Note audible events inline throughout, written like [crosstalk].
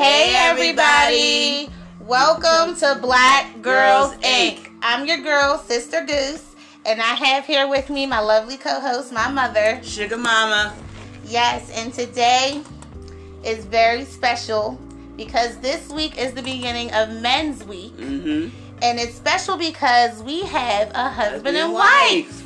Hey, everybody. Welcome to Black Girls Inc. I'm your girl, Sister Goose, and I have here with me my lovely co host, my mother. Sugar Mama. Yes, and today is very special because this week is the beginning of Men's Week. Mm-hmm. And it's special because we have a husband and wife. wife.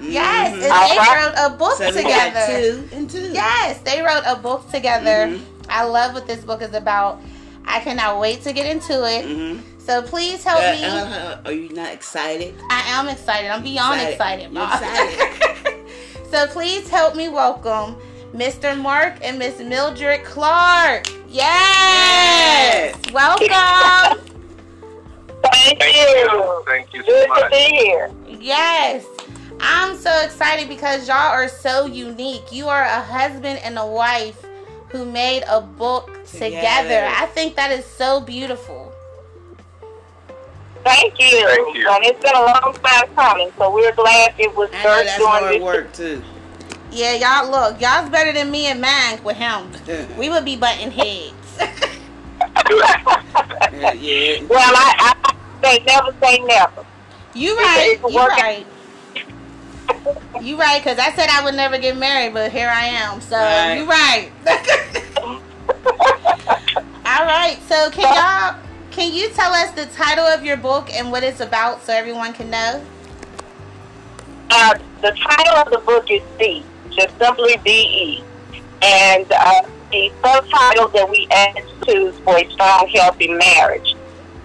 Yes, and they wrote a book got together. two and two. Yes, they wrote a book together. Mhm. I love what this book is about. I cannot wait to get into it. Mm-hmm. So please help me. Uh, are you not excited? I am excited. I'm beyond Excited. excited. You're excited. [laughs] so please help me welcome Mr. Mark and Miss Mildred Clark. Yes. Yes. Welcome. [laughs] Thank, Thank you. you. Thank you so Good to much. be here. yes. I'm so excited because y'all are so unique. You are a husband and a wife who made a book together. Together. I think that is so beautiful. Thank you. Thank you. And it's been a long time coming, so we're glad it was I know first doing this. work too. Yeah, y'all look, y'all's better than me and Mang with him. [laughs] We would be butting heads. [laughs] [laughs] yeah, yeah. Well, I, I say never say never. You right. It's You work- right. You right, because I said I would never get married, but here I am. So Right. you right. [laughs] All right. So can y'all can you tell us the title of your book and what it's about so everyone can know? Uh, the title of the book is B, just simply B-E. And uh, the subtitle that we added to is for a strong, healthy marriage.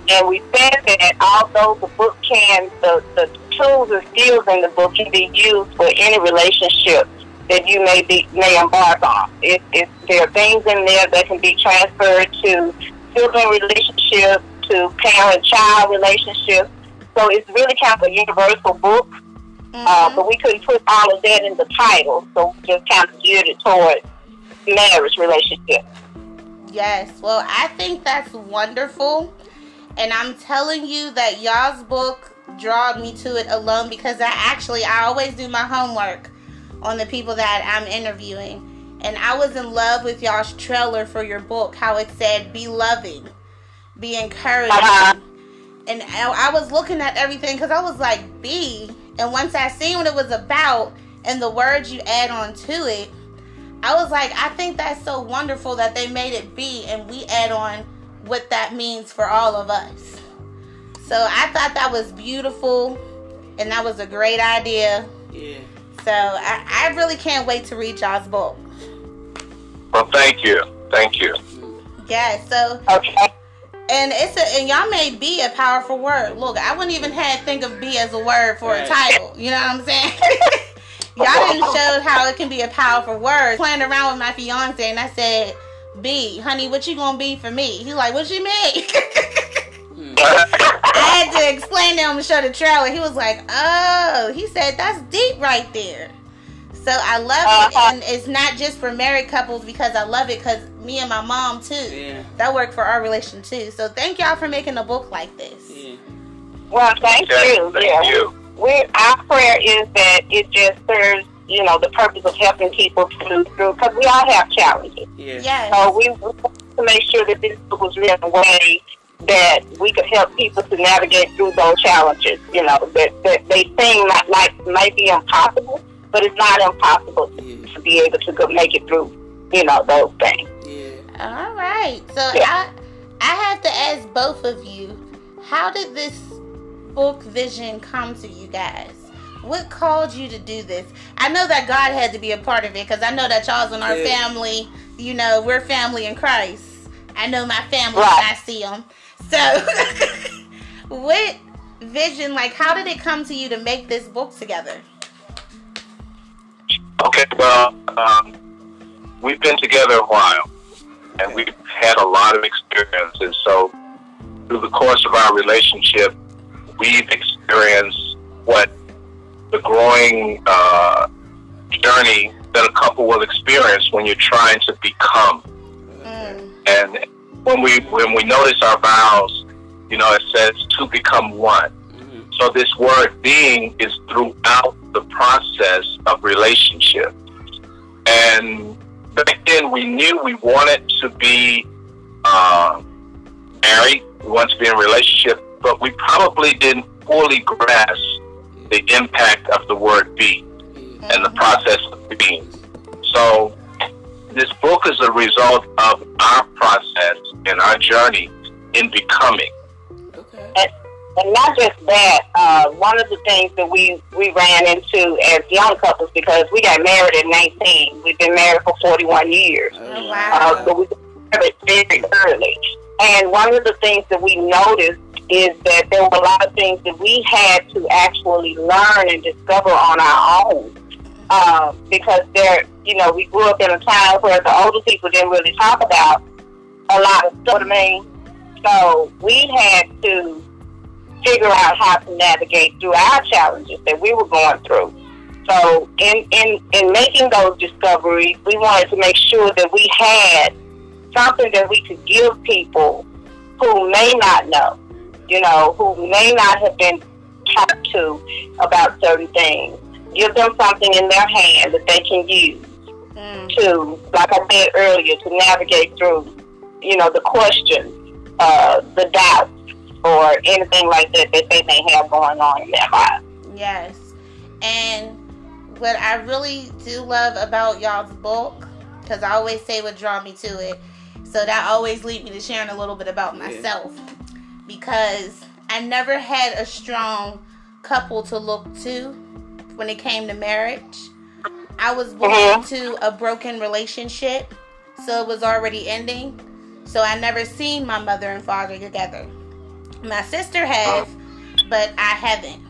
And we said that although the book can, the, the tools and skills in the book can be used for any relationship that you may be may embark on. If, it, there are things in there that can be transferred to sibling relationships, to parent-child relationships. So it's really kind of a universal book. Uh, Mhm. but we couldn't put all of that in the title, so we just kind of geared it toward marriage relationship. Yes. Well, I think that's wonderful. And I'm telling you that y'all's book drawed me to it alone because I actually I always do my homework on the people that I'm interviewing. And I was in love with y'all's trailer for your book, how it said be loving, be encouraging. Uh-huh. And I, I was looking at everything because I was like, be. And once I seen what it was about and the words you add on to it, I was like, I think that's so wonderful that they made it be and we add on what that means for all of us. So I thought that was beautiful and that was a great idea. Yeah. So I, I really can't wait to read y'all's book. Well, thank you. Thank you. Yeah, so Okay. and it's a and y'all made be a powerful word. Look, I wouldn't even have think of be as a word for a title. You know what I'm saying? [laughs] y'all didn't show how it can be a powerful word. Playing around with my fiance and I said, "B, honey, what you gonna be for me?" He's like, "What you mean?" [laughs] Hmm. [laughs] I had to explain to him to show the trailer. He was like, "Oh," he said, "That's deep right there." So I love it, Uh-huh. and it's not just for married couples because I love it because me and my mom too. Yeah. That worked for our relation too. So thank y'all for making a book like this. Yeah. Well, thank Yes, you. thank yeah. you. We, our prayer is that it just serves, you know, the purpose of helping people to move through, because we all have challenges. Yeah. Yes. So we, we want to make sure that this book was written in a way that we could help people to navigate through those challenges. You know, that, that they seem like, like might be impossible, but it's not impossible Yeah. to be able to go make it through. You know, those things. Yeah. All right. So Yeah. I I have to ask both of you, how did this book vision come to you guys? What called you to do this? I know that God had to be a part of it because I know that y'all's in our Yeah. family. You know, we're family in Christ. I know my family Right. when I see them. So, [laughs] what vision, like, how did it come to you to make this book together? Okay, well, um, we've been together a while, and we've had a lot of experiences. So, through the course of our relationship, we've experienced what the growing uh, journey that a couple will experience when you're trying to become. Mm, And when we when we notice our vows, you know, it says to become one. Mhm. So this word being is throughout the process of relationship. And back then we knew we wanted to be uh, uh, married. We wanted to be in a relationship, but we probably didn't fully grasp the impact of the word be and the process of being. So this book is a result of our process and our journey in becoming. Okay. And not just that, uh, one of the things that we, we ran into as young couples, because we got married at 19. We've been married for 41 years. Oh, Uh, wow. so we got married very early. And one of the things that we noticed is that there were a lot of things that we had to actually learn and discover on our own. Uh, because there, you know, we grew up in a time where the older people didn't really talk about a lot of stuff. I mean, so we had to figure out how to navigate through our challenges that we were going through. So in, in, in making those discoveries, we wanted to make sure that we had something that we could give people who may not know, you know, who may not have been talked to about certain things. Give them something in their hand that they can use Mm. to, like I said earlier, to navigate through, you know, the questions, uh, the doubts, or anything like that that they may have going on in their lives. Yes. And what I really do love about y'all's book, because I always say what draw me to it, so that always leads me to sharing a little bit about Yeah. myself. Because I never had a strong couple to look to when it came to marriage. I was born Mhm. into a broken relationship, so it was already ending. So I never seen my mother and father together. My sister has, but I haven't.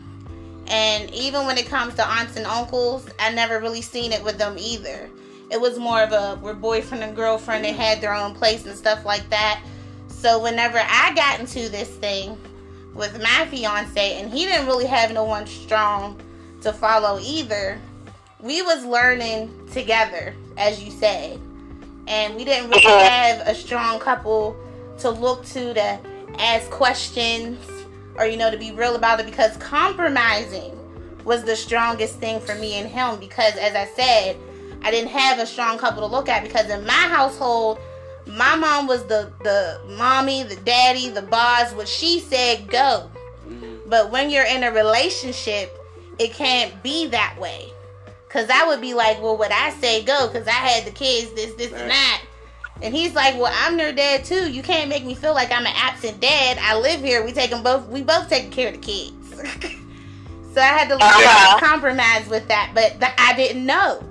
And even when it comes to aunts and uncles, I never really seen it with them either. It was more of a we're boyfriend and girlfriend. They had their own place and stuff like that. So whenever I got into this thing with my fiance, and he didn't really have no one strong to follow either, we was learning together, as you said, and we didn't really Mhm. have a strong couple to look to to ask questions or you know to be real about it because compromising was the strongest thing for me and him because as I said, I didn't have a strong couple to look at because in my household, my mom was the the mommy, the daddy, the boss. What she said, go. But when you're in a relationship, it can't be that way. Cause I would be like, well, what I say go, cause I had the kids, this, this, and that. And he's like, well, I'm their dad too. You can't make me feel like I'm an absent dad. I live here. We take them both. We both taking care of the kids. [laughs] so I had to learn Uh-huh. compromise with that, but th- I didn't know.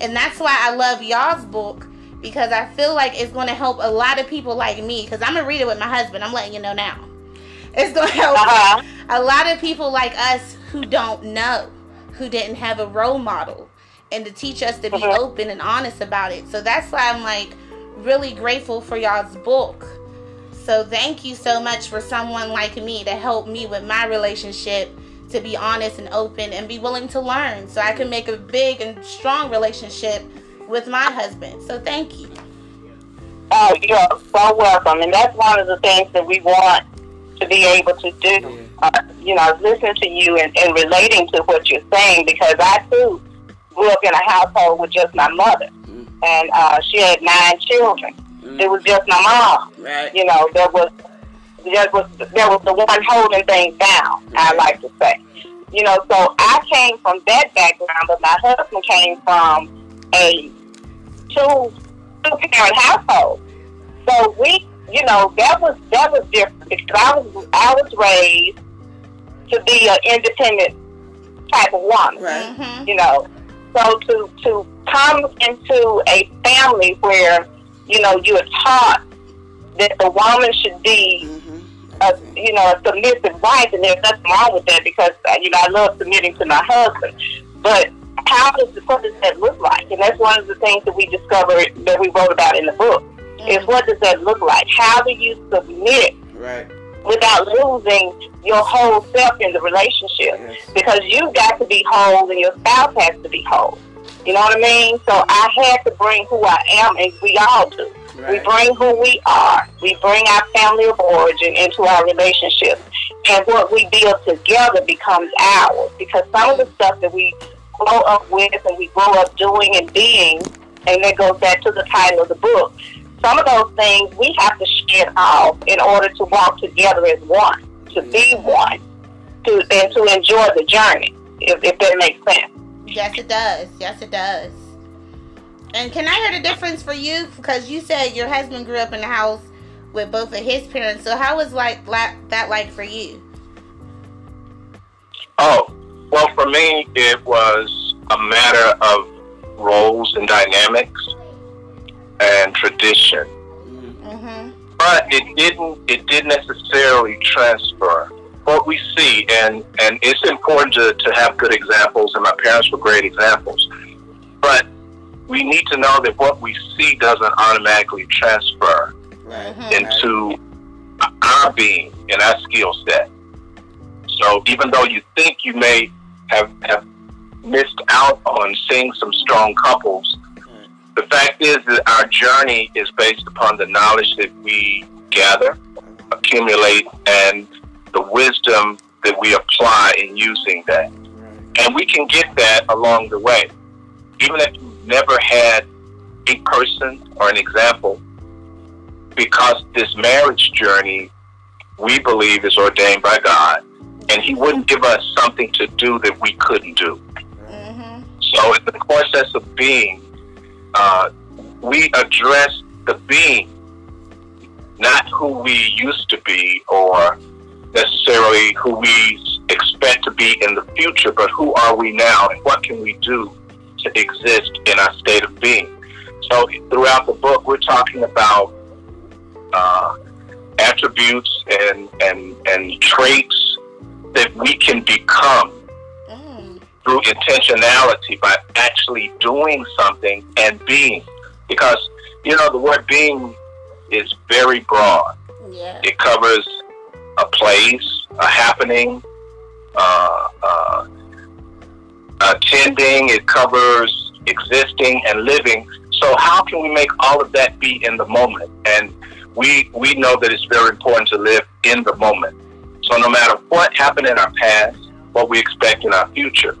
And that's why I love y'all's book because I feel like it's going to help a lot of people like me. Because I'm gonna read it with my husband. I'm letting you know now. It's going to help Uh-huh. a lot of people like us who don't know, who didn't have a role model, and to teach us to be Mhm. open and honest about it. So that's why I'm like really grateful for y'all's book. So thank you so much for someone like me to help me with my relationship to be honest and open and be willing to learn so I can make a big and strong relationship with my husband. So thank you. Oh, you're so welcome. And that's one of the things that we want to be able to do. Uh, you know, listening to you and, and relating to what you're saying because I too grew up in a household with just my mother. Mm. And uh, she had nine children. Mm. It was just my mom. Right. You know, there was there was there was the one holding things down, I like to say. You know, so I came from that background, but my husband came from a two two parent household. So we, you know, that was that was different because I was I was raised to be an independent type of woman. Right. hmm You know, so to to come into a family where you know you are taught that the woman should be Mm-hmm. a you know a submissive wife, and there's nothing wrong with that because uh, you know I love submitting to my husband. But how does what does that look like? And that's one of the things that we discovered that we wrote about in the book. Is what does that look like? How do you submit Right. without losing your whole self in the relationship? Yes. Because you've got to be whole, and your spouse has to be whole. You know what I mean? So I had to bring who I am, and we all do. We bring who we are. We bring our family of origin into our relationship. And what we build together becomes ours. Because some of the stuff that we grow up with and we grow up doing and being, and that goes back to the title of the book, some of those things we have to shed off in order to walk together as one, to be one, to and to enjoy the journey. If, if that makes sense. Yes, it does. Yes, it does. And can I hear the difference for you? Because you said your husband grew up in the house with both of his parents. So how was like that like for you? Oh, well, for me, it was a matter of roles and dynamics and tradition. Mm-hmm. But it didn't it didn't necessarily transfer what we see and and it's important to, to have good examples and my parents were great examples but we need to know that what we see doesn't automatically transfer Right. Mhm. into our being and our skill set so even though you think you may have have missed out on seeing some strong couples Right. The fact is that our journey is based upon the knowledge that we gather, accumulate, and the wisdom that we apply in using that. And we can get that along the way. Even if you've never had a person or an example, because this marriage journey, we believe, is ordained by God. And He wouldn't give us something to do that we couldn't do. Mm-hmm. So, in the process of being, uh, we address the being, not who we used to be or necessarily who we expect to be in the future, but who are we now and what can we do to exist in our state of being. So, throughout the book, we're talking about uh, attributes and, and, and traits that we can become. Through intentionality by actually doing something and being. Because, you know, the word being is very broad. Yeah. It covers a place, a happening, uh, uh, attending, it covers existing and living. So, how can we make all of that be in the moment? And we, we know that it's very important to live in the moment. So, no matter what happened in our past, what we expect in our future,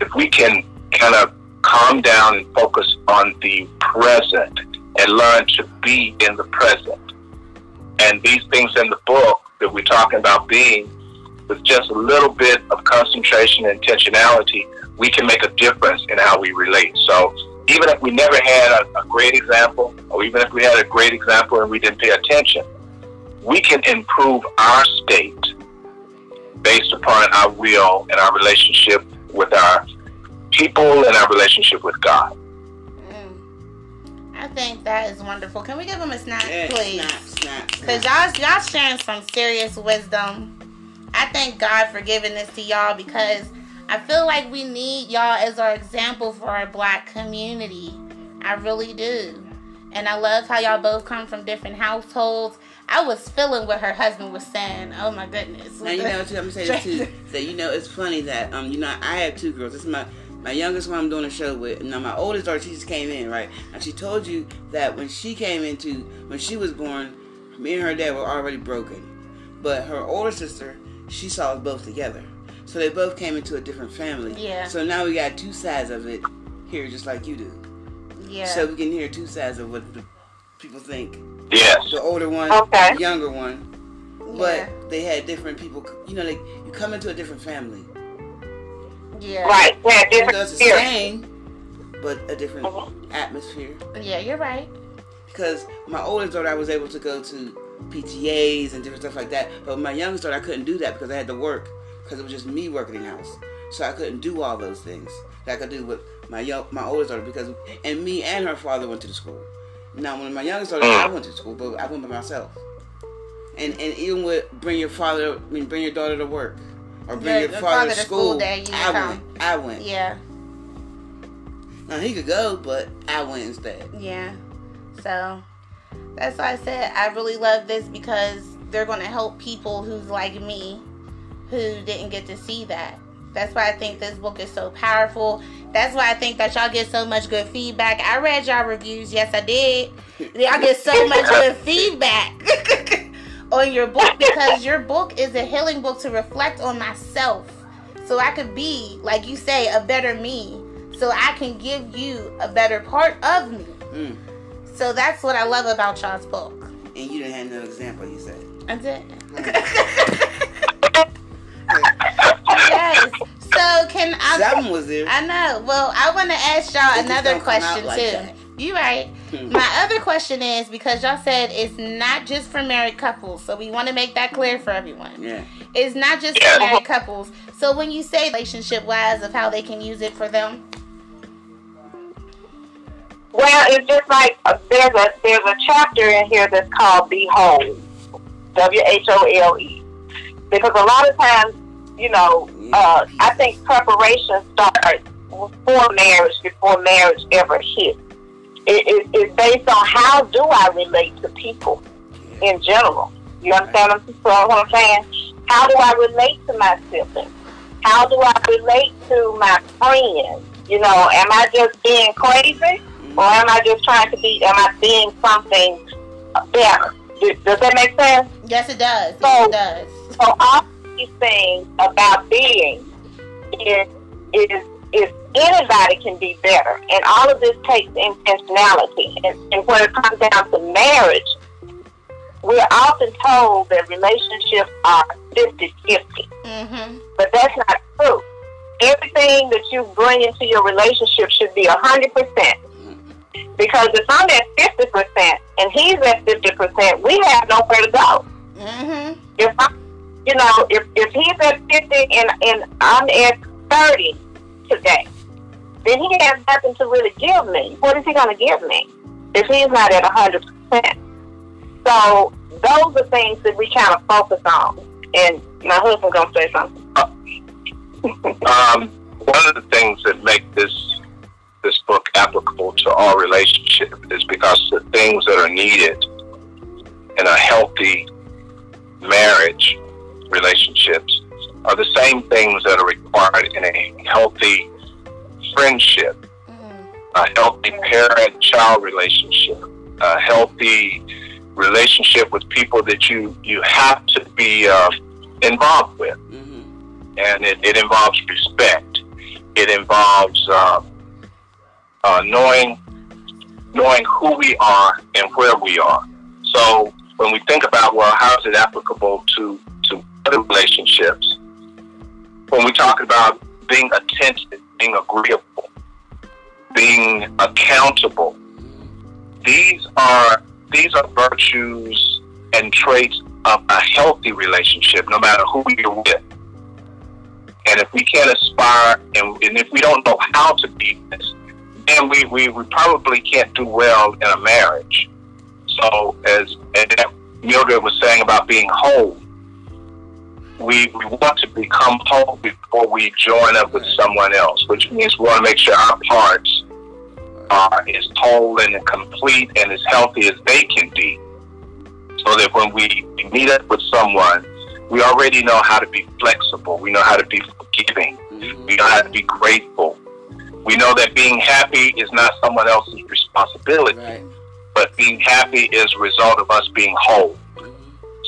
if we can kind of calm down and focus on the present and learn to be in the present. And these things in the book that we're talking about being, with just a little bit of concentration and intentionality, we can make a difference in how we relate. So even if we never had a, a great example, or even if we had a great example and we didn't pay attention, we can improve our state based upon our will and our relationship with our people and our relationship with God. Mm. I think that is wonderful. Can we give him a snap, Yeah, please? snap, snap, Cause snap. y'all y'all sharing some serious wisdom. I thank God for giving this to y'all because I feel like we need y'all as our example for our black community. I really do. And I love how y'all both come from different households. I was feeling what her husband was saying. Oh my goodness. Now you know what I'm gonna say this too. [laughs] That you know it's funny that um you know I have two girls. This is my my youngest one I'm doing a show with. Now my oldest daughter she just came in right, and she told you that when she came into when she was born, me and her dad were already broken, but her older sister she saw us both together, so they both came into a different family. Yeah. So now we got two sides of it here, just like you do. Yeah. So we can hear two sides of what the people think. Yes. The older one, Okay. the younger one yeah. but they had different people. You know, like you come into a different family. yeah. Right. Yeah, Even different though it's the same, but a different Mhm. atmosphere. Yeah, you're right. Because my oldest daughter, I was able to go to PTAs and different stuff like that. But my youngest daughter, I couldn't do that because I had to work. Because it was just me working in the house, so I couldn't do all those things that I could do with my young, my oldest daughter. Because and me and her father went to the school. Now, when my youngest daughter, I mm. went to school, but I went by myself. And and even with bring your father, I mean, bring your daughter to work, or bring Your- your, your father, father to to school. school day, you I come. went. I went. Yeah. Now he could go, but I went instead. Yeah. So that's why I said I really love this because they're going to help people who's like me who didn't get to see that. That's why I think this book is so powerful. That's why I think that y'all get so much good feedback. I read y'all reviews. Yes, I did. Y'all get so much [laughs] good feedback [laughs] on your book because your book is a healing book to reflect on myself. So I could be, like you say, a better me. So I can give you a better part of me. Mm. So that's what I love about y'all's book. And you didn't have no example, you said. I it. [laughs] yes. So can I? Something was there. I know. Well, I want to ask y'all It another don't come out question like too. that. You right. Hmm. My other question is because y'all said it's not just for married couples, so we want to make that clear for everyone. Yeah. It's not just for married couples. So when you say relationship wise of how they can use it for them, Well, it's just like uh, there's a there's a chapter in here that's called Be Whole, W H O L E, because a lot of times, you know, uh, I think preparation starts before marriage, before marriage ever hits. It, it, it's based on how do I relate to people in general. You understand what I'm, saying? How do I relate to my siblings? How do I relate to my friends? You know, am I just being crazy? Or am I just trying to be, am I being something better? Does, that make sense? yes, it does. So- Yes, it does. So all these things about being is, is, is anybody can be better. And all of this takes intentionality. And, and when it comes down to marriage, we're often told that relationships are 50-50. Mm-hmm. But that's not true. Everything that you bring into your relationship should be 100%. Because if I'm at 50% and he's at 50%, we have nowhere to go. Mm-hmm. If I, you know, if, if he's at 50 and, and I'm at 30 today, then he has nothing to really give me. What is he going to give me if he's not at 100%? So those are things that we kind of focus on. And my husband's going to say something. [laughs] Um, one of the things that make this this book applicable to all relationship is because the things that are needed in a healthy marriage relationships are the same things that are required in a healthy friendship, a healthy parent-child relationship, a healthy relationship with people that you you have to be uh, involved with Mm-hmm. and it, it involves respect. It involves uh, uh, knowing knowing who we are and where we are. So when we think about well, how is it applicable to other relationships? When we talk about being attentive, being agreeable, being accountable, these are these are virtues and traits of a healthy relationship, no matter who you're with. And if we can't aspire and, and if we don't know how to be this, then we, we, we probably can't do well in a marriage. So as, that Mildred was saying about being whole, we, we want to become whole before we join up with someone else, which means we want to make sure our parts are as whole and complete and as healthy as they can be. So that when we meet up with someone, we already know how to be flexible. We know how to be forgiving. Mm-hmm. We know how to be grateful. We know that being happy is not someone else's responsibility, Right. but being happy is a result of us being whole.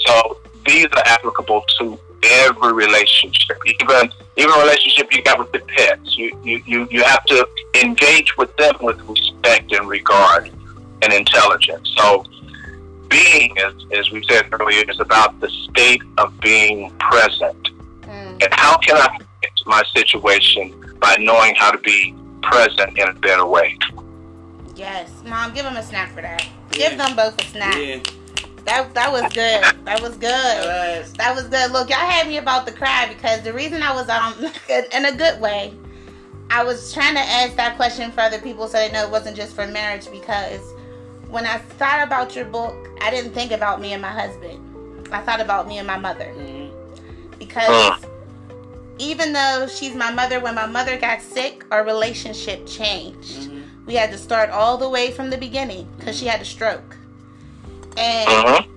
So these are applicable to every relationship, even even a relationship you got with the pets. You you, you, you have to engage with them with respect and regard and intelligence. So being, as, as we said earlier, is about the state of being present. Mm. And how can I fix my situation by knowing how to be present in a better way? Yes, mom, give them a snack for that. Yeah. Give them both a snack. Yeah. That that was good. That was good. That was good. Look, y'all had me about to cry because the reason I was um [laughs] in a good way, I was trying to ask that question for other people so they know it wasn't just for marriage because when I thought about your book, I didn't think about me and my husband. I thought about me and my mother Mhm. because even though she's my mother, when my mother got sick, our relationship changed. Mhm. We had to start all the way from the beginning because she had a stroke. And Mm-hmm.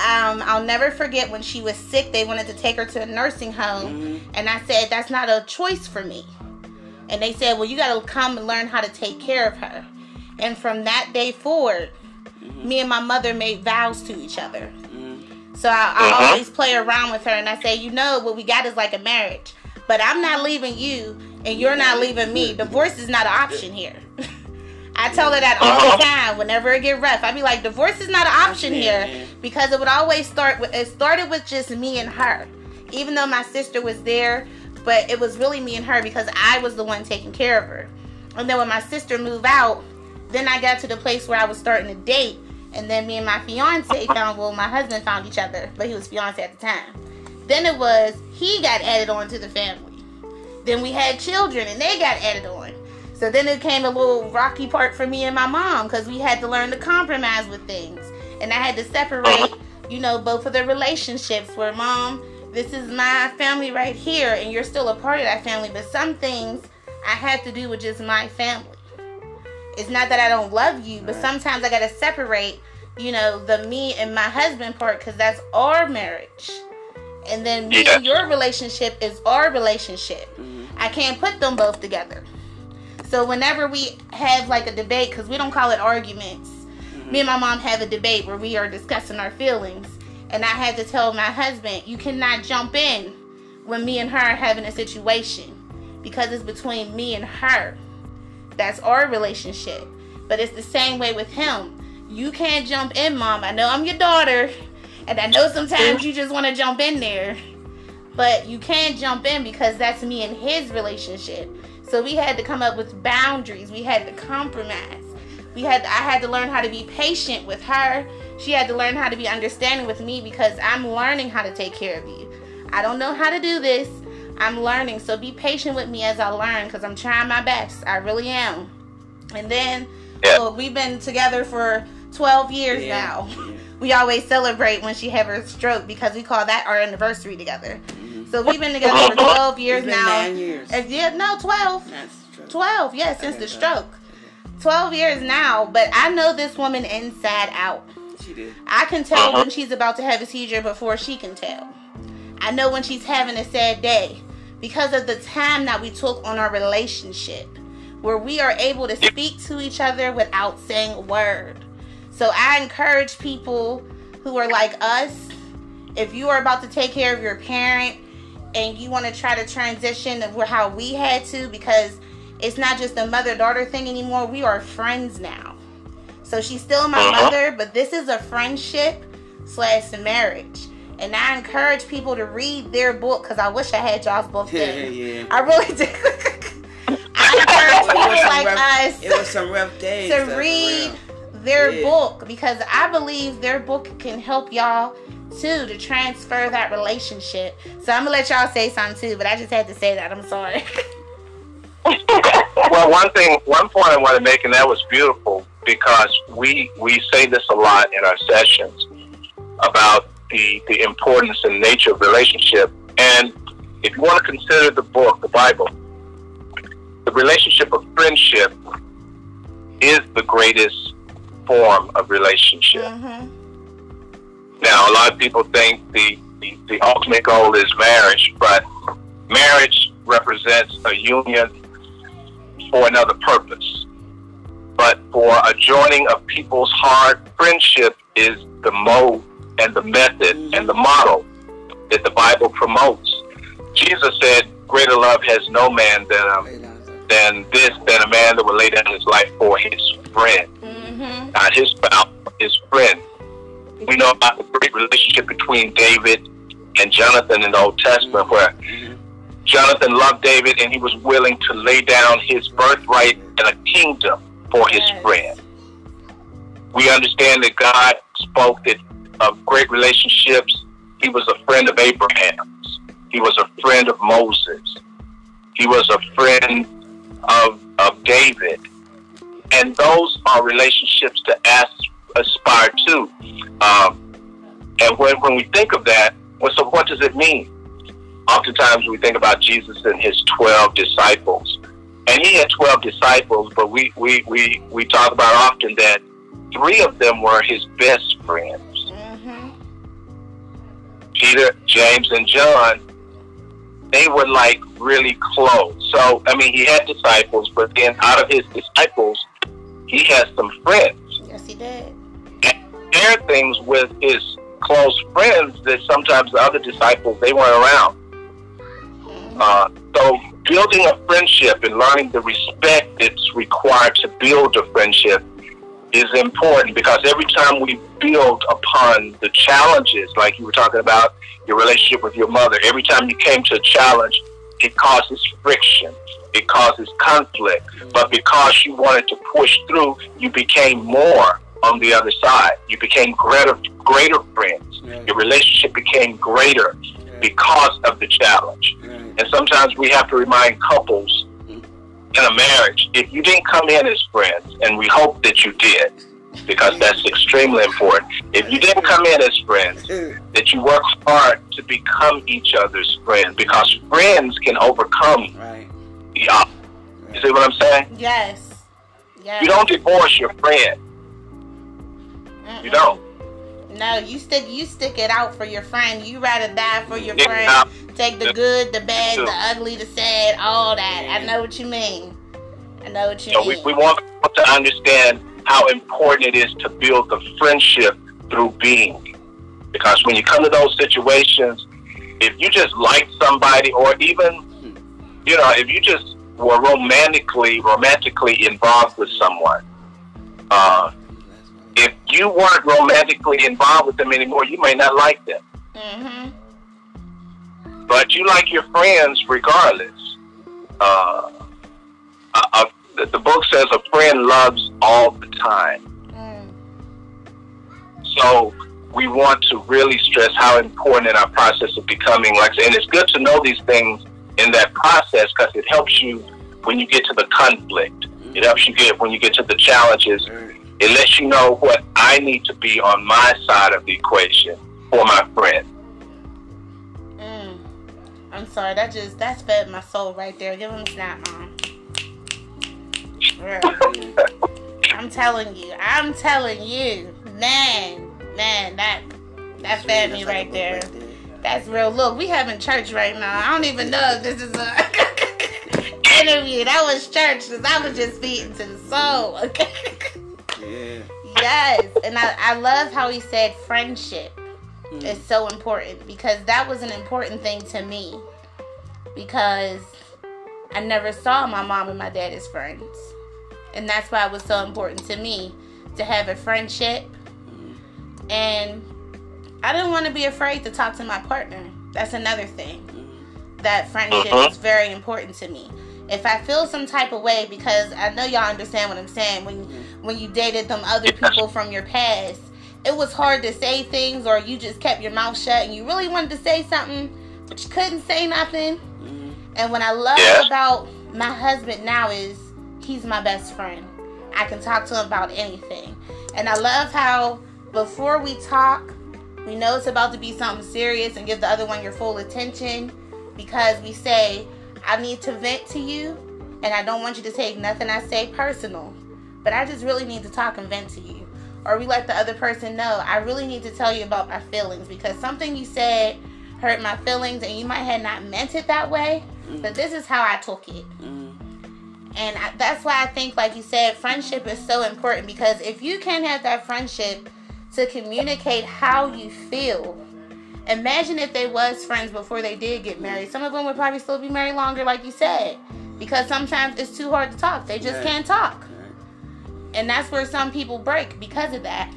um, I'll never forget when she was sick, they wanted to take her to a nursing home. Mhm. And I said, That's not a choice for me. And they said, Well, you got to come and learn how to take care of her. And from that day forward, me and my mother made vows to each other. Mhm. So I, I Mhm. always play around with her and I say, You know, what we got is like a marriage. But I'm not leaving you and you're not leaving me. Divorce is not an option here. I tell her that all the oh. time. Whenever it get rough, I be like, divorce is not an option here because it would always start with. It started with just me and her, even though my sister was there, but it was really me and her because I was the one taking care of her. And then when my sister moved out, then I got to the place where I was starting to date, and then me and my fiance found. Well, my husband found each other, but he was fiance at the time. Then it was he got added on to the family. Then we had children, and they got added on. So then it came a little rocky part for me and my mom because we had to learn to compromise with things. And I had to separate, you know, both of the relationships where mom, this is my family right here, and you're still a part of that family. But some things I have to do with just my family. It's not that I don't love you, but sometimes I got to separate, you know, the me and my husband part because that's our marriage. And then me Yes. and your relationship is our relationship. Mhm. I can't put them both together. So whenever we have like a debate, because we don't call it arguments, mm-hmm. me and my mom have a debate where we are discussing our feelings, and I had to tell my husband, you cannot jump in when me and her are having a situation because it's between me and her. That's our relationship. But it's the same way with him. You can't jump in, mom. I know I'm your daughter, and I know sometimes you just want to jump in there, but you can't jump in because that's me and his relationship. So we had to come up with boundaries. We had to compromise. We had I had to learn how to be patient with her. She had to learn how to be understanding with me because I'm learning how to take care of you. I don't know how to do this. I'm learning. So be patient with me as I learn because I'm trying my best. I really am. And then Yeah. well, we've been together for 12 years Yeah. now. Yeah. [laughs] We always celebrate when she had her stroke because we call that our anniversary together. So we've been together for [laughs] 12 years been now. Nine years. Uh, yeah, no, 12. That's true. 12, yeah, since Okay, the so- stroke. 12 years now, but I know this woman inside out. She did. I can tell Uh-huh. when she's about to have a seizure before she can tell. I know when she's having a sad day because of the time that we took on our relationship where we are able to speak to each other without saying a word. So I encourage people who are like us, if you are about to take care of your parent and you want to try to transition of how we had to because it's not just a mother daughter thing anymore. We are friends now. So she's still my Uh-huh. mother, but this is a friendship slash marriage. And I encourage people to read their book because I wish I had y'all's book Yeah, then. yeah. I really do. [laughs] I [laughs] encourage people like rough- us It was some rough days. to read their Yeah. book because I believe their book can help y'all too to transfer that relationship. So I'm gonna let y'all say something too, but I just had to say that. I'm sorry. [laughs] well, one thing, one point I want to make, and that was beautiful because we we say this a lot in our sessions about the the importance and nature of relationship. And if you want to consider the book, the Bible, the relationship of friendship is the greatest form of relationship. hmm Now, a lot of people think the, the, the ultimate goal is marriage, but marriage represents a union for another purpose. But for a joining of people's heart, friendship is the mode and the method and the model that the Bible promotes. Jesus said, Greater love has no man than, um, Lay down, sir. than this, than a man that will lay down his life for his friend hmm not his spouse, his friend. Relationship between David and Jonathan in the Old Testament, where. Jonathan loved David and he was willing to lay down his birthright and a kingdom for his friend. We understand that God spoke that of great relationships. He was a friend of Abraham's. He was a friend of Moses. He was a friend of, of David. And those are relationships to as, aspire to. Um, and when, when we think of that, well, so what does it mean? Oftentimes we think about Jesus and his 12 disciples. And he had 12 disciples, but we, we, we, we talk about often that three of them were his best friends hmm Peter, James, and John. They were like really close. So, I mean, he had disciples, but then out of his disciples, he has some friends. Yes, he did. share things with his close friends that sometimes the other disciples they weren't around. Mhm. Uh, so building a friendship and learning the respect that's required to build a friendship is important because every time we build upon the challenges, like you were talking about your relationship with your mother, every time you came to a challenge, it causes friction, it causes conflict. But because you wanted to push through, you became more on the other side. You became greater, greater friends. Right. Your relationship became greater because of the challenge. Right. And sometimes we have to remind couples in a marriage, if you didn't come in as friends, and we hope that you did, because that's extremely important. If you didn't come in as friends, [laughs] that you work hard to become each other's friends, because friends can overcome Right. the opposite. You see what I'm saying? Yes. Yes. You don't divorce your friend. You Mm-mm. don't. No, you stick you stick it out for your friend. You rather die for your it friend. out. Take the good, the bad, the ugly, the sad, all that. I know what you mean. I know what you So mean. we, we want people to understand how important it is to build the friendship through being. Because when you come to those situations, if you just like somebody or even, you know, if you just were romantically, romantically involved with someone, uh, if you weren't romantically involved with them anymore, you may not like them. mm-hmm. But you like your friends regardless. Uh, uh, the, the book says a friend loves all the time. Mm. So we want to really stress how important in our process of becoming, like, and it's good to know these things in that process because it helps you when you get to the conflict. It helps you get when you get to the challenges. Right. It lets you know what I need to be on my side of the equation for my friend. Mm. I'm sorry, that just that's fed my soul right there. Give him a snap, mom. [laughs] I'm telling you, I'm telling you, man, man, that that fed me That's like a right there. right there. That's real. Look, we having church right now. I don't even know if this is a [laughs] interview. That was church because I was just feeding to the soul. Okay. [laughs] Yeah. yes, and I, I love how he said friendship Mm. is so important because that was an important thing to me because I never saw my mom and my dad as friends, and that's why it was so important to me to have a friendship and I didn't want to be afraid to talk to my partner. That's another thing. That friendship Mhm. is very important to me. If I feel some type of way, because I know y'all understand what I'm saying, when when you dated them other people from your past, it was hard to say things, or you just kept your mouth shut and you really wanted to say something, but you couldn't say nothing. Mhm. And what I love Yes. about my husband now is he's my best friend. I can talk to him about anything. And I love how before we talk, we know it's about to be something serious and give the other one your full attention because we say, I need to vent to you and I don't want you to take nothing I say personal. But I just really need to talk and vent to you. Or we let the other person know, I really need to tell you about my feelings because something you said hurt my feelings and you might have not meant it that way, but this is how I took it. Mhm. And I, that's why I think, like you said, friendship is so important because if you can have that friendship to communicate how you feel, imagine if they was friends before they did get married. Some of them would probably still be married longer, like you said, because sometimes it's too hard to talk. They just Right. can't talk, Right. and that's where some people break because of that.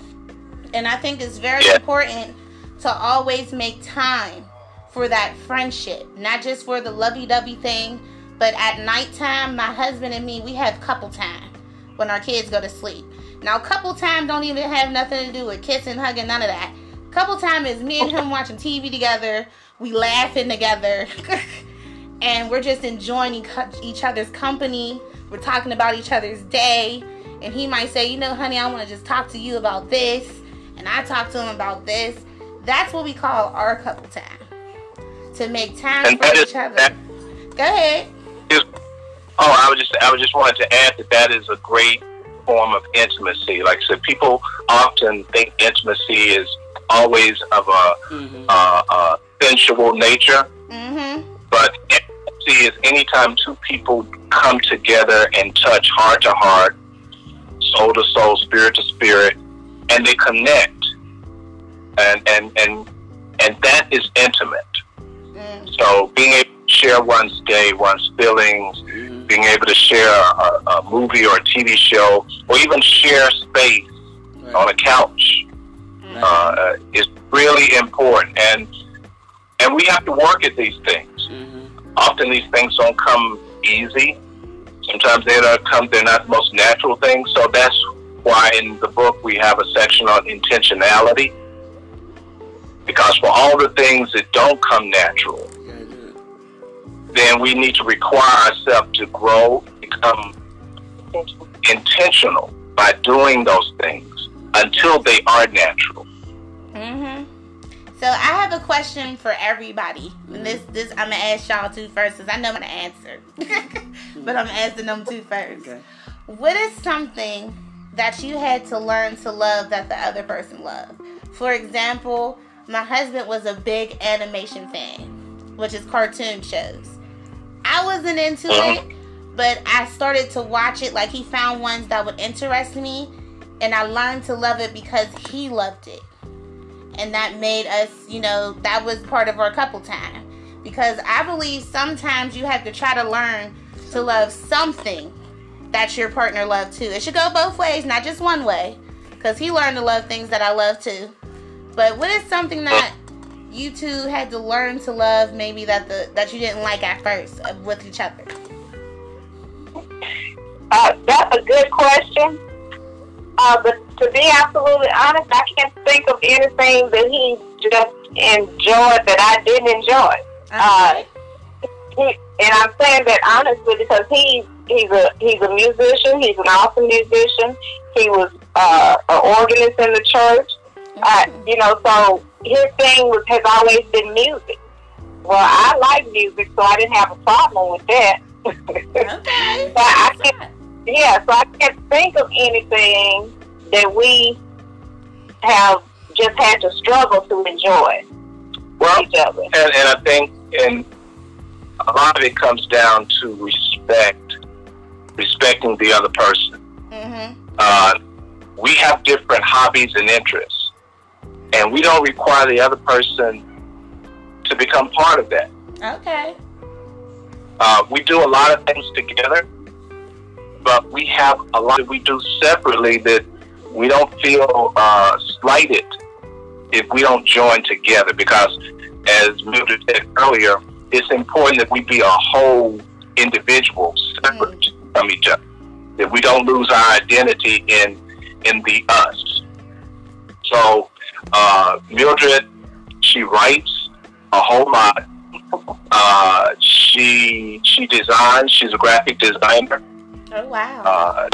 And I think it's very Yeah. important to always make time for that friendship, not just for the lovey-dovey thing, but at nighttime, my husband and me, we have couple time when our kids go to sleep. Now, couple time don't even have nothing to do with kissing, hugging, none of that. Couple time is me and him watching TV together, we laughing together, [laughs] and we're just enjoying each- each other's company. We're talking about each other's day, and he might say, "You know, honey, I want to just talk to you about this," and I talk to him about this. That's what we call our couple time. To make time And for each other. that- Go ahead. is oh I was just I was just wanted to add that that is a great form of intimacy. Like I said, people often think intimacy is always of a, uh, uh sensual nature, Mm-hmm. but intimacy is anytime two people come together and touch heart to heart, soul to soul, spirit to spirit, and they connect, and and and and that is intimate. Mm. So being able to share one's day, one's feelings, Mhm. being able to share a, a movie or a TV show, or even share space Right. on a couch uh, is really important. And and we have to work at these things. Mhm. Often these things don't come easy. Sometimes they don't come. They're not the most natural things. So that's why in the book we have a section on intentionality. Because for all the things that don't come natural, You gotta do it. then we need to require ourselves to grow, become intentional by doing those things until they are natural. Mhm. So I have a question for everybody, and this this I'm gonna ask y'all two first, cause I know I'm gonna answer, [laughs] but I'm asking them two first. Okay. What is something that you had to learn to love that the other person loved? For example, my husband was a big animation fan, which is cartoon shows. I wasn't into it, but I started to watch it. Like he found ones that would interest me, and I learned to love it because he loved it. And that made us, you know, that was part of our couple time. Because I believe sometimes you have to try to learn to love something that your partner loved too. It should go both ways, not just one way. Because he learned to love things that I love too. But what is something that you two had to learn to love, maybe that the that you didn't like at first with each other? Uh, that's a good question. Uh, but to be absolutely honest, I can't think of anything that he just enjoyed that I didn't enjoy. Uh, he, and I'm saying that honestly because he he's a he's a musician. He's an awesome musician. He was uh, an organist in the church. Uh, you know, so his thing was has always been music. Well, I like music, so I didn't have a problem with that. [laughs] okay. But I can't yeah, so I can't think of anything that we have just had to struggle to enjoy Well, each other. and, and I think and a lot of it comes down to respect, respecting the other person. Mm-hmm. Uh, we have different hobbies and interests, and we don't require the other person to become part of that. Okay. Uh, we do a lot of things together, but we have a lot that we do separately that we don't feel uh, slighted if we don't join together. Because, as Mildred said earlier, it's important that we be a whole individual, separate from each other. That we don't lose our identity in in the us. So, uh, Mildred, she writes a whole lot. Uh, she she designs. She's a graphic designer. Oh wow. Uh,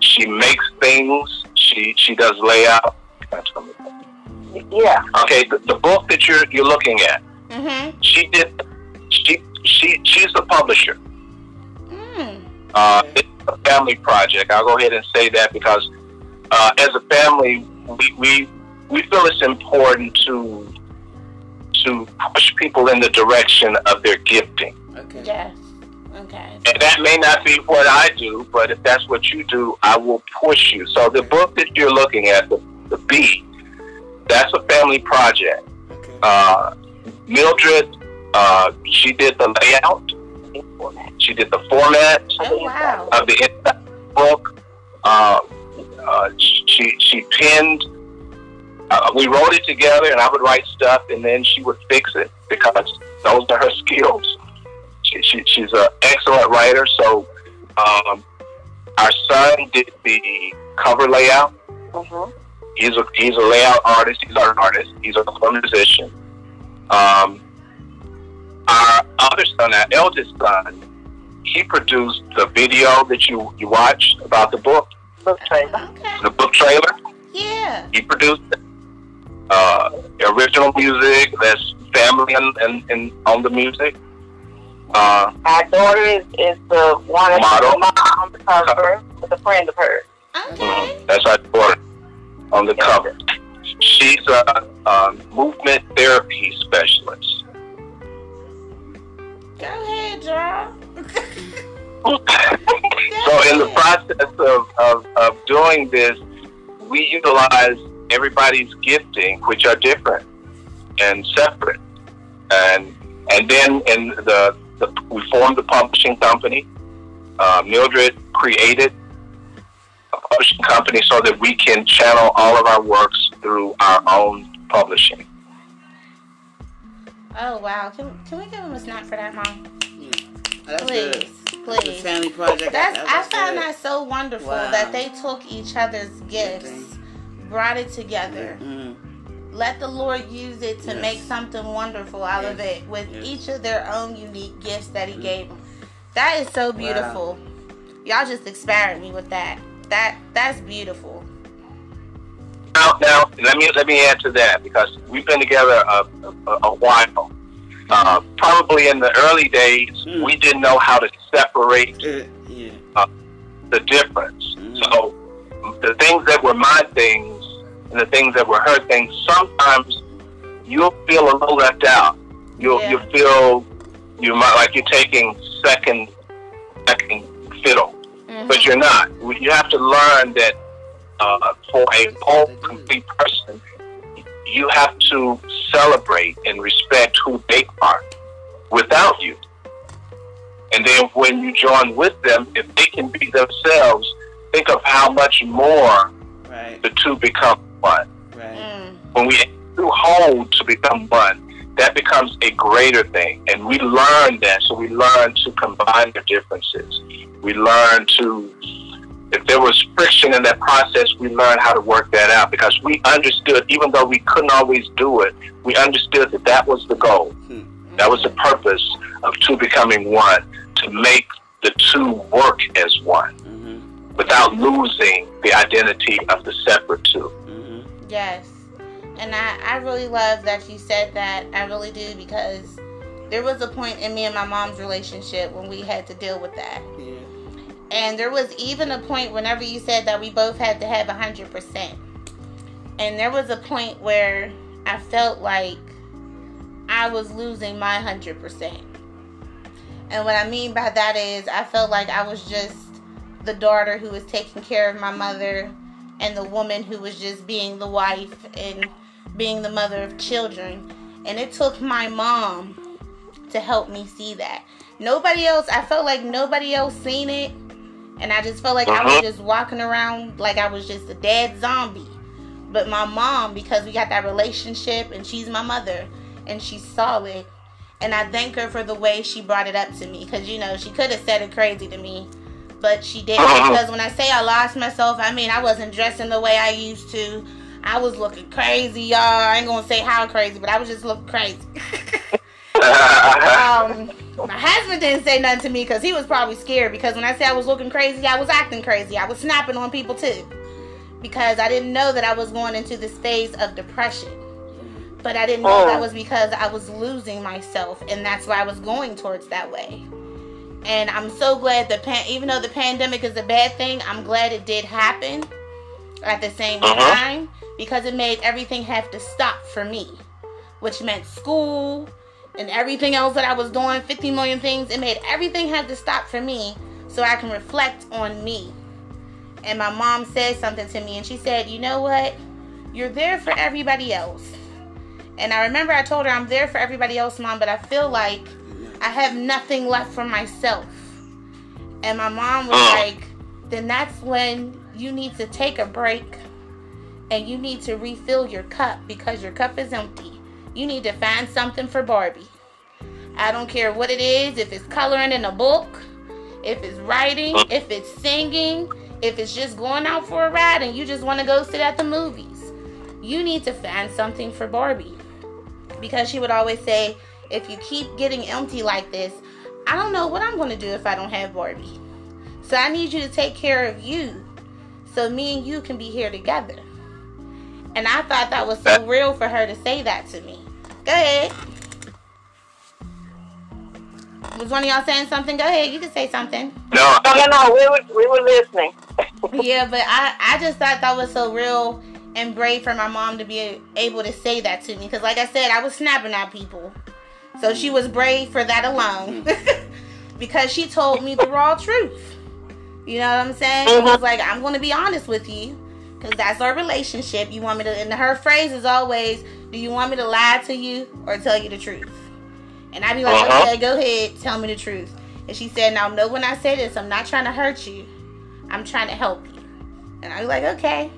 she makes things. She she does layout. Yeah. Okay, the, the book that you're you're looking at, mm-hmm. she did. She she she's the publisher. Mm. Uh, it's a family project. I'll go ahead and say that because uh, as a family, we, we we feel it's important to to push people in the direction of their gifting. Okay. Yes. Okay. And that may not be what I do, but if that's what you do, I will push you. So the book that you're looking at, the, the B, that's a family project. Okay. Uh, Mildred, uh, she did the layout. She did the format Oh wow. of the inside book. Uh, uh, she she pinned. Uh, we wrote it together, and I would write stuff, and then she would fix it because those are her skills. She, she, she's an excellent writer. So um, our son did the cover layout. Mm-hmm. He's a he's a layout artist. He's an artist. He's a musician. Um, our other son, our eldest son, he produced the video that you you watched about the book, Book trailer. Okay. the book trailer. Yeah. He produced it. Uh, original music. That's family and, and, and on the music. Uh, Our daughter is, is the one that's Model. on the cover with a friend of hers. Okay. that's our daughter on the cover. She's a, a movement therapy specialist. Go ahead, John. [laughs] So in the process of, of, of doing this, we utilize everybody's gifting, which are different and separate. And and then in the the, we formed the publishing company. Uh, Mildred created a publishing company so that we can channel all of our works through our own publishing. Oh wow! Can, can we give him a snack for that, mom? Yeah. That's Please, good. That's a family project. That's That- I found good. that so wonderful Wow. that they took each other's gifts, brought it together. Mhm. Let the Lord use it to Yes. make something wonderful out of it with Yes. each of their own unique gifts that He gave them. That is so beautiful. Y'all just inspired me with that. That that's beautiful. Now, now let me let me add to that because we've been together a, a, a while. Uh, probably in the early days, Mm. we didn't know how to separate Uh, yeah. the difference. Mhm. So the things that were my things and the things that were her things, sometimes you'll feel a little left out. You'll Yeah. you feel you might like you're taking second second fiddle, Mhm. but you're not. You have to learn that uh, for a whole complete person, you have to celebrate and respect who they are without you. And then when you join with them, if they can be themselves, think of how much more Right. the two become one. Right. Mm. When we do whole to become one, that becomes a greater thing. And we learn that. So we learn to combine the differences. We learn to, if there was friction in that process, we learn how to work that out because we understood, even though we couldn't always do it, we understood that that was the goal. That was the purpose of two becoming one, to make the two work as one Mhm. without losing the identity of the separate two. Yes. And I, I really love that you said that. I really do because there was a point in me and my mom's relationship when we had to deal with that. Yeah. And there was even a point whenever you said that we both had to have 100%. And there was a point where I felt like I was losing my 100%. And what I mean by that is I felt like I was just the daughter who was taking care of my mother and the woman who was just being the wife and being the mother of children. And it took my mom to help me see that. Nobody else, I felt like nobody else seen it. And I just felt like I was Uh-huh. just walking around like I was just a dead zombie. But my mom, because we got that relationship and she's my mother and she saw it. And I thank her for the way she brought it up to me. Because, you know, she could have said it crazy to me. But she didn't. Uh-huh. Because when I say I lost myself, I mean, I wasn't dressing the way I used to. I was looking crazy, y'all. I ain't to say how crazy, but I was just looking crazy. [laughs] um, my husband didn't say nothing to me because he was probably scared. Because when I say I was looking crazy, I was acting crazy. I was snapping on people too. Because I didn't know that I was going into this phase of depression. But I didn't know Oh. that was because I was losing myself, and that's why I was going towards that way. And I'm so glad the pan, even though the pandemic is a bad thing, I'm glad it did happen at the same Uh-huh. time because it made everything have to stop for me, which meant school and everything else that I was doing, 50 million things. It made everything have to stop for me so I can reflect on me. And my mom said something to me, and she said, You know what? You're there for everybody else. And I remember I told her, I'm there for everybody else, mom, but I feel like I have nothing left for myself. And my mom was Mm. like, Then that's when you need to take a break and you need to refill your cup because your cup is empty. You need to find something for Barbie. I don't care what it is, if it's coloring in a book, if it's writing, if it's singing, if it's just going out for a ride and you just want to go sit at the movies. You need to find something for Barbie. Because she would always say, if you keep getting empty like this, I don't know what I'm going to do if I don't have Barbie. So I need you to take care of you so me and you can be here together. And I thought that was so real for her to say that to me. Go ahead. Was one of y'all saying something? Go ahead. You can say something. No, No, no, no. We were we were listening. [laughs] yeah, but I, I just thought that was so real and brave for my mom to be able to say that to me. Because, like I said, I was snapping at people. So she was brave for that alone. [laughs] because she told me the raw truth. You know what I'm saying? She was like, I'm going to be honest with you. Because that's our relationship. You want me to, and her phrase is always, Do you want me to lie to you or tell you the truth? And I'd be like, Uh-huh. okay, go ahead, tell me the truth. And she said, now know when I say this, I'm not trying to hurt you. I'm trying to help you. And I'd be like, okay.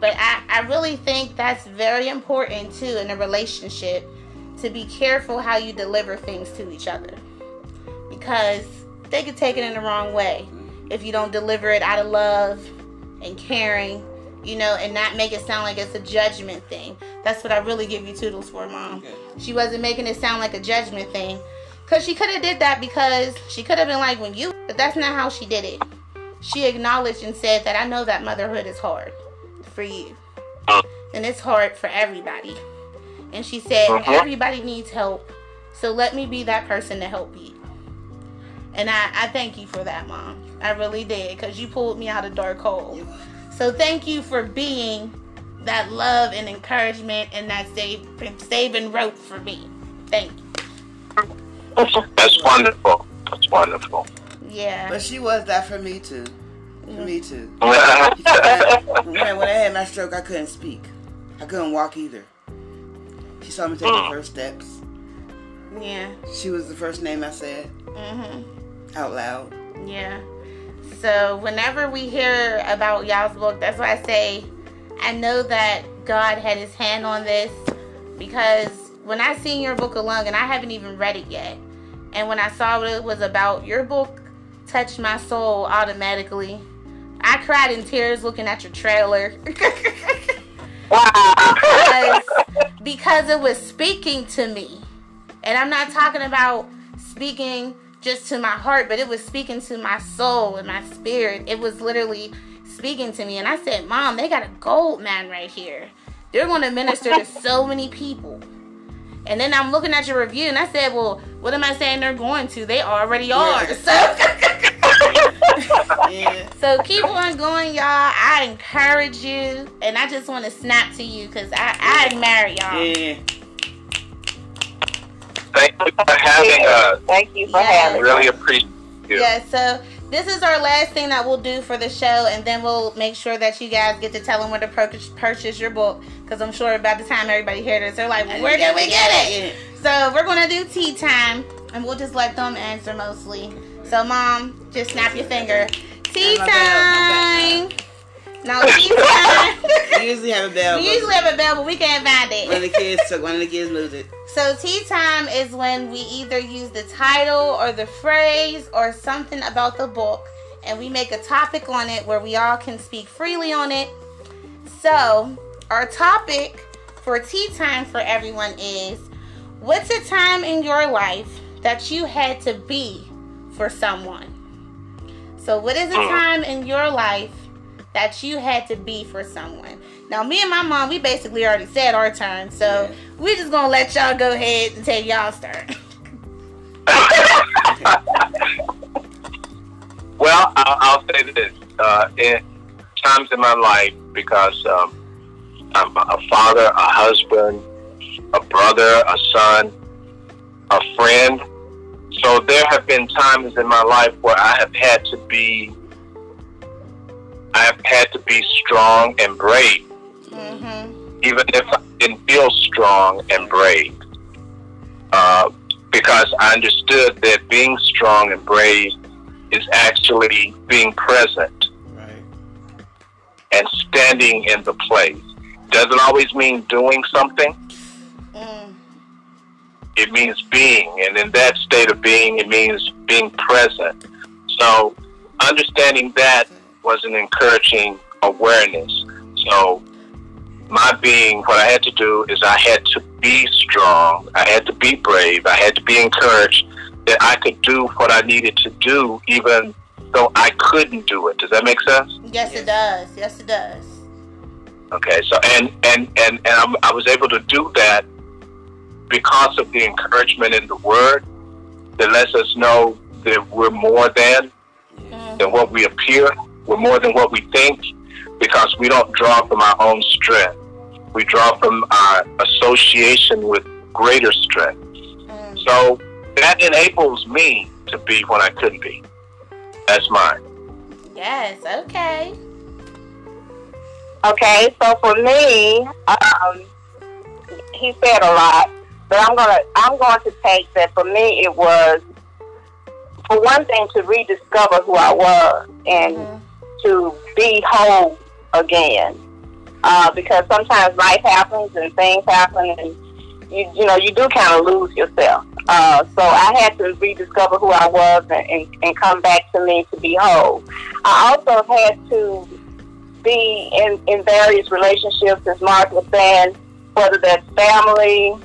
But I, I really think that's very important too in a relationship to be careful how you deliver things to each other. Because they could take it in the wrong way if you don't deliver it out of love and caring, you know, and not make it sound like it's a judgment thing. That's what I really give you toodles for, mom. Okay. She wasn't making it sound like a judgment thing. Cause she could have did that because she could have been like when you, but that's not how she did it. She acknowledged and said that I know that motherhood is hard for you, and it's hard for everybody. And she said Mhm. everybody needs help, so let me be that person to help you. And I, I thank you for that, mom. I really did, cause you pulled me out of dark hole. So thank you for being that love and encouragement and that save, saving rope for me. Thank you. That's wonderful. That's wonderful. Yeah. But she was that for me too. For me too. yeah. [laughs] when, when I had my stroke, I couldn't speak. I couldn't walk either. She saw me take the first steps. Yeah. She was the first name I said Mhm. out loud. Yeah. So whenever we hear about y'all's book, that's why I say I know that God had his hand on this because when I seen your book alone and I haven't even read it yet. And when I saw what it was about, your book touched my soul automatically. I cried in tears looking at your trailer. [laughs] Wow. because, because it was speaking to me. And I'm not talking about speaking just to my heart, but it was speaking to my soul and my spirit. It was literally speaking to me. And I said, Mom, they got a gold man right here. They're going to minister to so many people. And then I'm looking at your review and I said, Well, what am I saying they're going to? They already are. [laughs] So. [laughs] Yeah. [laughs] So keep on going, y'all. I encourage you, and I just want to snap to you because I, I admire y'all. Yeah. Thank you for having us. Thank you for Yes. having me. Really appreciate you. Yeah. So this is our last thing that we'll do for the show, and then we'll make sure that you guys get to tell them where to purchase, purchase your book because I'm sure by the time everybody hears this, they're like, "Where can we get it?" So we're gonna do tea time, and we'll just let them answer mostly. So, mom, just snap your finger. Tea And my bell, my time. No tea time. [laughs] We usually have a bell. we usually have a bell, but we can't find it. One of the kids took. One of the kids moved it. So tea time is when we either use the title or the phrase or something about the book, and we make a topic on it where we all can speak freely on it. So our topic for tea time for everyone is what's a time in your life that you had to be for someone? So what is a time in your life that you had to be for someone? Now me and my mom, we basically already said our turn, so Yeah. we just gonna let y'all go ahead and take y'all's turn. [laughs] Well, I'll, I'll say this. Uh, in times in my life, because um, I'm a father, a husband, a brother, a son, a friend. So there have been times in my life where I have had to be, I have had to be strong and brave, mm-hmm. even if I didn't feel strong and brave. Uh, because I understood that being strong and brave is actually being present Right. and standing in the place. Doesn't always mean doing something. It means being, and in that state of being, it means being present. So, understanding that was an encouraging awareness. So, my being, what I had to do is I had to be strong. I had to be brave. I had to be encouraged that I could do what I needed to do, even though I couldn't do it. Does that make sense? Yes, it does. Yes, it does. Okay, so and and and and I'm, I was able to do that because of the encouragement in the Word that lets us know that we're more than Mm. than what we appear. We're more than what we think because we don't draw from our own strength. We draw from our association with greater strength. Mm. So that enables me to be what I couldn't be. That's mine. Yes. Okay. Okay, so for me, um, he said a lot, but I'm gonna I'm going to take that for me it was for one thing to rediscover who I was and Mm-hmm. to be whole again. Uh, because sometimes life happens and things happen and you you know you do kind of lose yourself. Uh, so I had to rediscover who I was and, and, and come back to me to be whole. I also had to be in, in various relationships, as Mark was saying, whether that's family,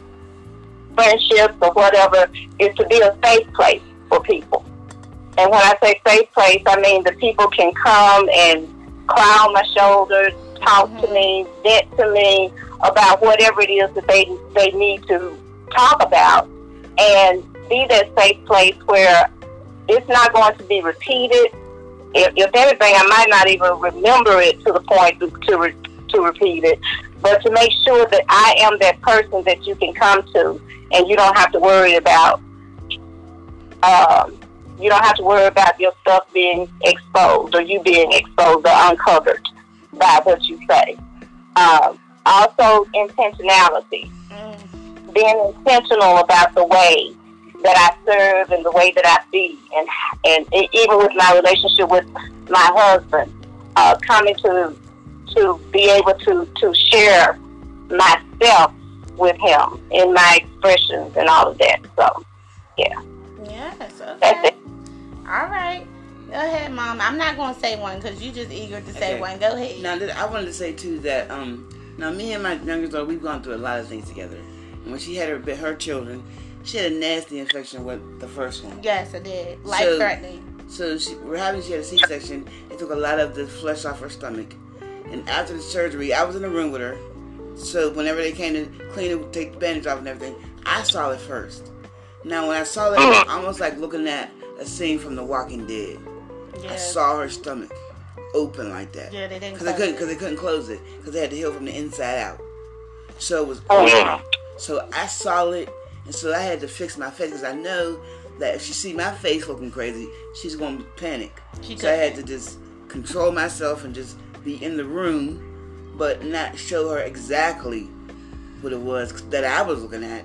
friendships, or whatever, is to be a safe place for people. And when I say safe place, I mean the people can come and cry on my shoulder, talk to mm-hmm. me, vent to me about whatever it is that they they need to talk about, and be that safe place where it's not going to be repeated. If, if anything, I might not even remember it to the point to to, re, to repeat it, but to make sure that I am that person that you can come to, and you don't have to worry about. Um, you don't have to worry about your stuff being exposed or you being exposed or uncovered by what you say. Um, also, intentionality. Mm. Being intentional about the way that I serve and the way that I be, and and even with my relationship with my husband, uh, coming to to be able to to share myself with him in my expressions and all of that. So, yeah, Yes. that's Okay. it. All right. Go ahead, mom. I'm not gonna say one because you're just eager to say Okay. one. Go ahead. Now, I wanted to say too that um, now me and my youngest daughter, we've gone through a lot of things together. And when she had her her children, she had a nasty infection with the first one. Yes, I did. Life threatening. So she, we're having she had a C-section. It took a lot of the flesh off her stomach. And after the surgery, I was in the room with her. So whenever they came to clean it, take the bandage off and everything, I saw it first. Now when I saw it, uh-huh. it was almost like looking at a scene from The Walking Dead. I saw her stomach open like that. Yeah, they didn't. Because they couldn't, because they couldn't close it, because they had to heal from the inside out. So it was Oh, open. yeah. So I saw it, and so I had to fix my face because I know that if she see my face looking crazy, she's going to panic. She so I had to just control myself and just be in the room, but not show her exactly what it was that I was looking at,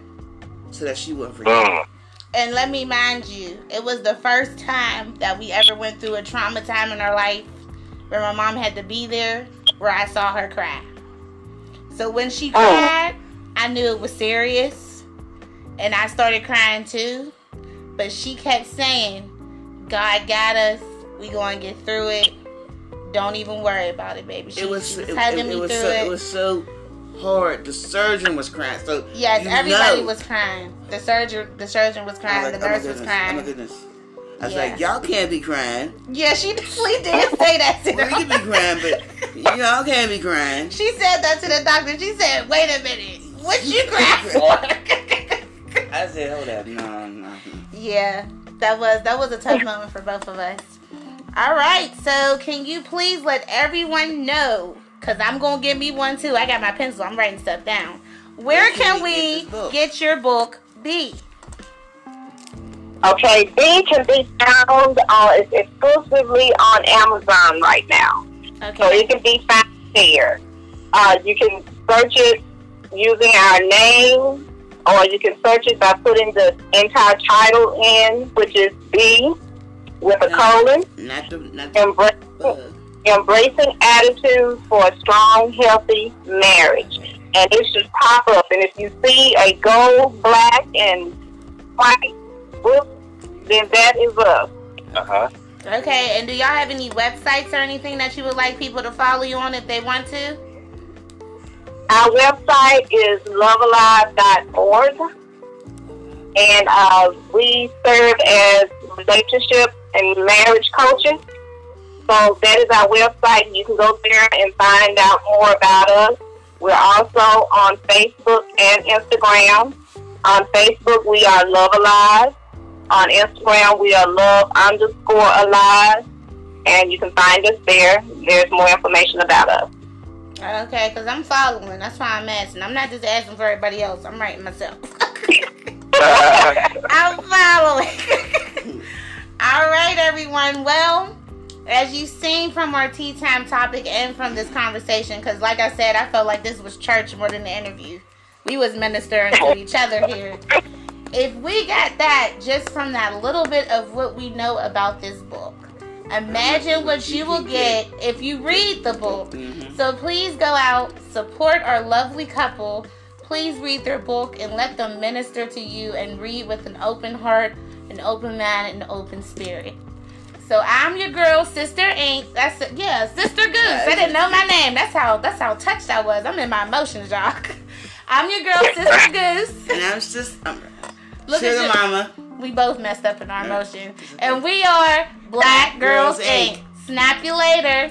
so that she wouldn't forget. Mm. And let me mind you, it was the first time that we ever went through a trauma time in our life where my mom had to be there where I saw her cry. So when she cried, I knew it was serious. And I started crying too. But she kept saying, God got us. We going to get through it. Don't even worry about it, baby. She, It was she was it, hugging it- it me was through so, it. it was so hard. The surgeon was crying. So yes, everybody know. was crying. The surgeon, the surgeon was crying. was the like, oh my nurse was crying. Oh my goodness. I was Yeah. like, y'all can't be crying. Yeah, she definitely did say that to [laughs] Well, you can be crying, but [laughs] y'all can't be crying. She said that to the doctor. She said, "Wait a minute, what you [laughs] crying for?" I said, hold up, no, no. yeah, that was that was a tough moment for both of us. All right, so can you please let everyone know? Cause I'm gonna give me one too. I got my pencil. I'm writing stuff down. Where Where can can we get we this book? get your book? B. Okay, B can be found uh, it's exclusively on Amazon right now. Okay. So Okay. it can be found there. Uh, you can search it using our name, or you can search it by putting the entire title in, which is B with a colon, Not the, not the embracing, bug. embracing attitudes for a strong, healthy marriage. And it should pop up. And if you see a gold, black, and white book, then that is us. Uh huh. Okay. And do y'all have any websites or anything that you would like people to follow you on if they want to? Our website is lovealive.org, and uh, we serve as relationship and marriage coaches. So that is our website. You can go there and find out more about us. We're also on Facebook and Instagram. On Facebook, we are Love Alive. On Instagram, we are Love underscore Alive. And you can find us there. There's more information about us. Okay, because I'm following. That's why I'm asking. I'm not just asking for everybody else. I'm writing myself. [laughs] I'm following. [laughs] All right, everyone. Well, as you've seen from our tea time topic and from this conversation, because like I said, I felt like this was church more than the interview. We was ministering to each other here. If we got that just from that little bit of what we know about this book, imagine what you will get if you read the book. Mhm. So please go out, support our lovely couple. Please read their book and let them minister to you and read with an open heart, an open mind, and an open spirit. So I'm your girl, Sister Ink. That's it. Yeah, Sister Goose. I didn't know my name. That's how that's how touched I was. I'm in my emotions, y'all. [laughs] I'm your girl, Sister [laughs] Goose. And I'm just I'm Look at Sugar. Mama. We both messed up in our emotions. And we are Black Girls Girls, Inc. Inc. Snap you later.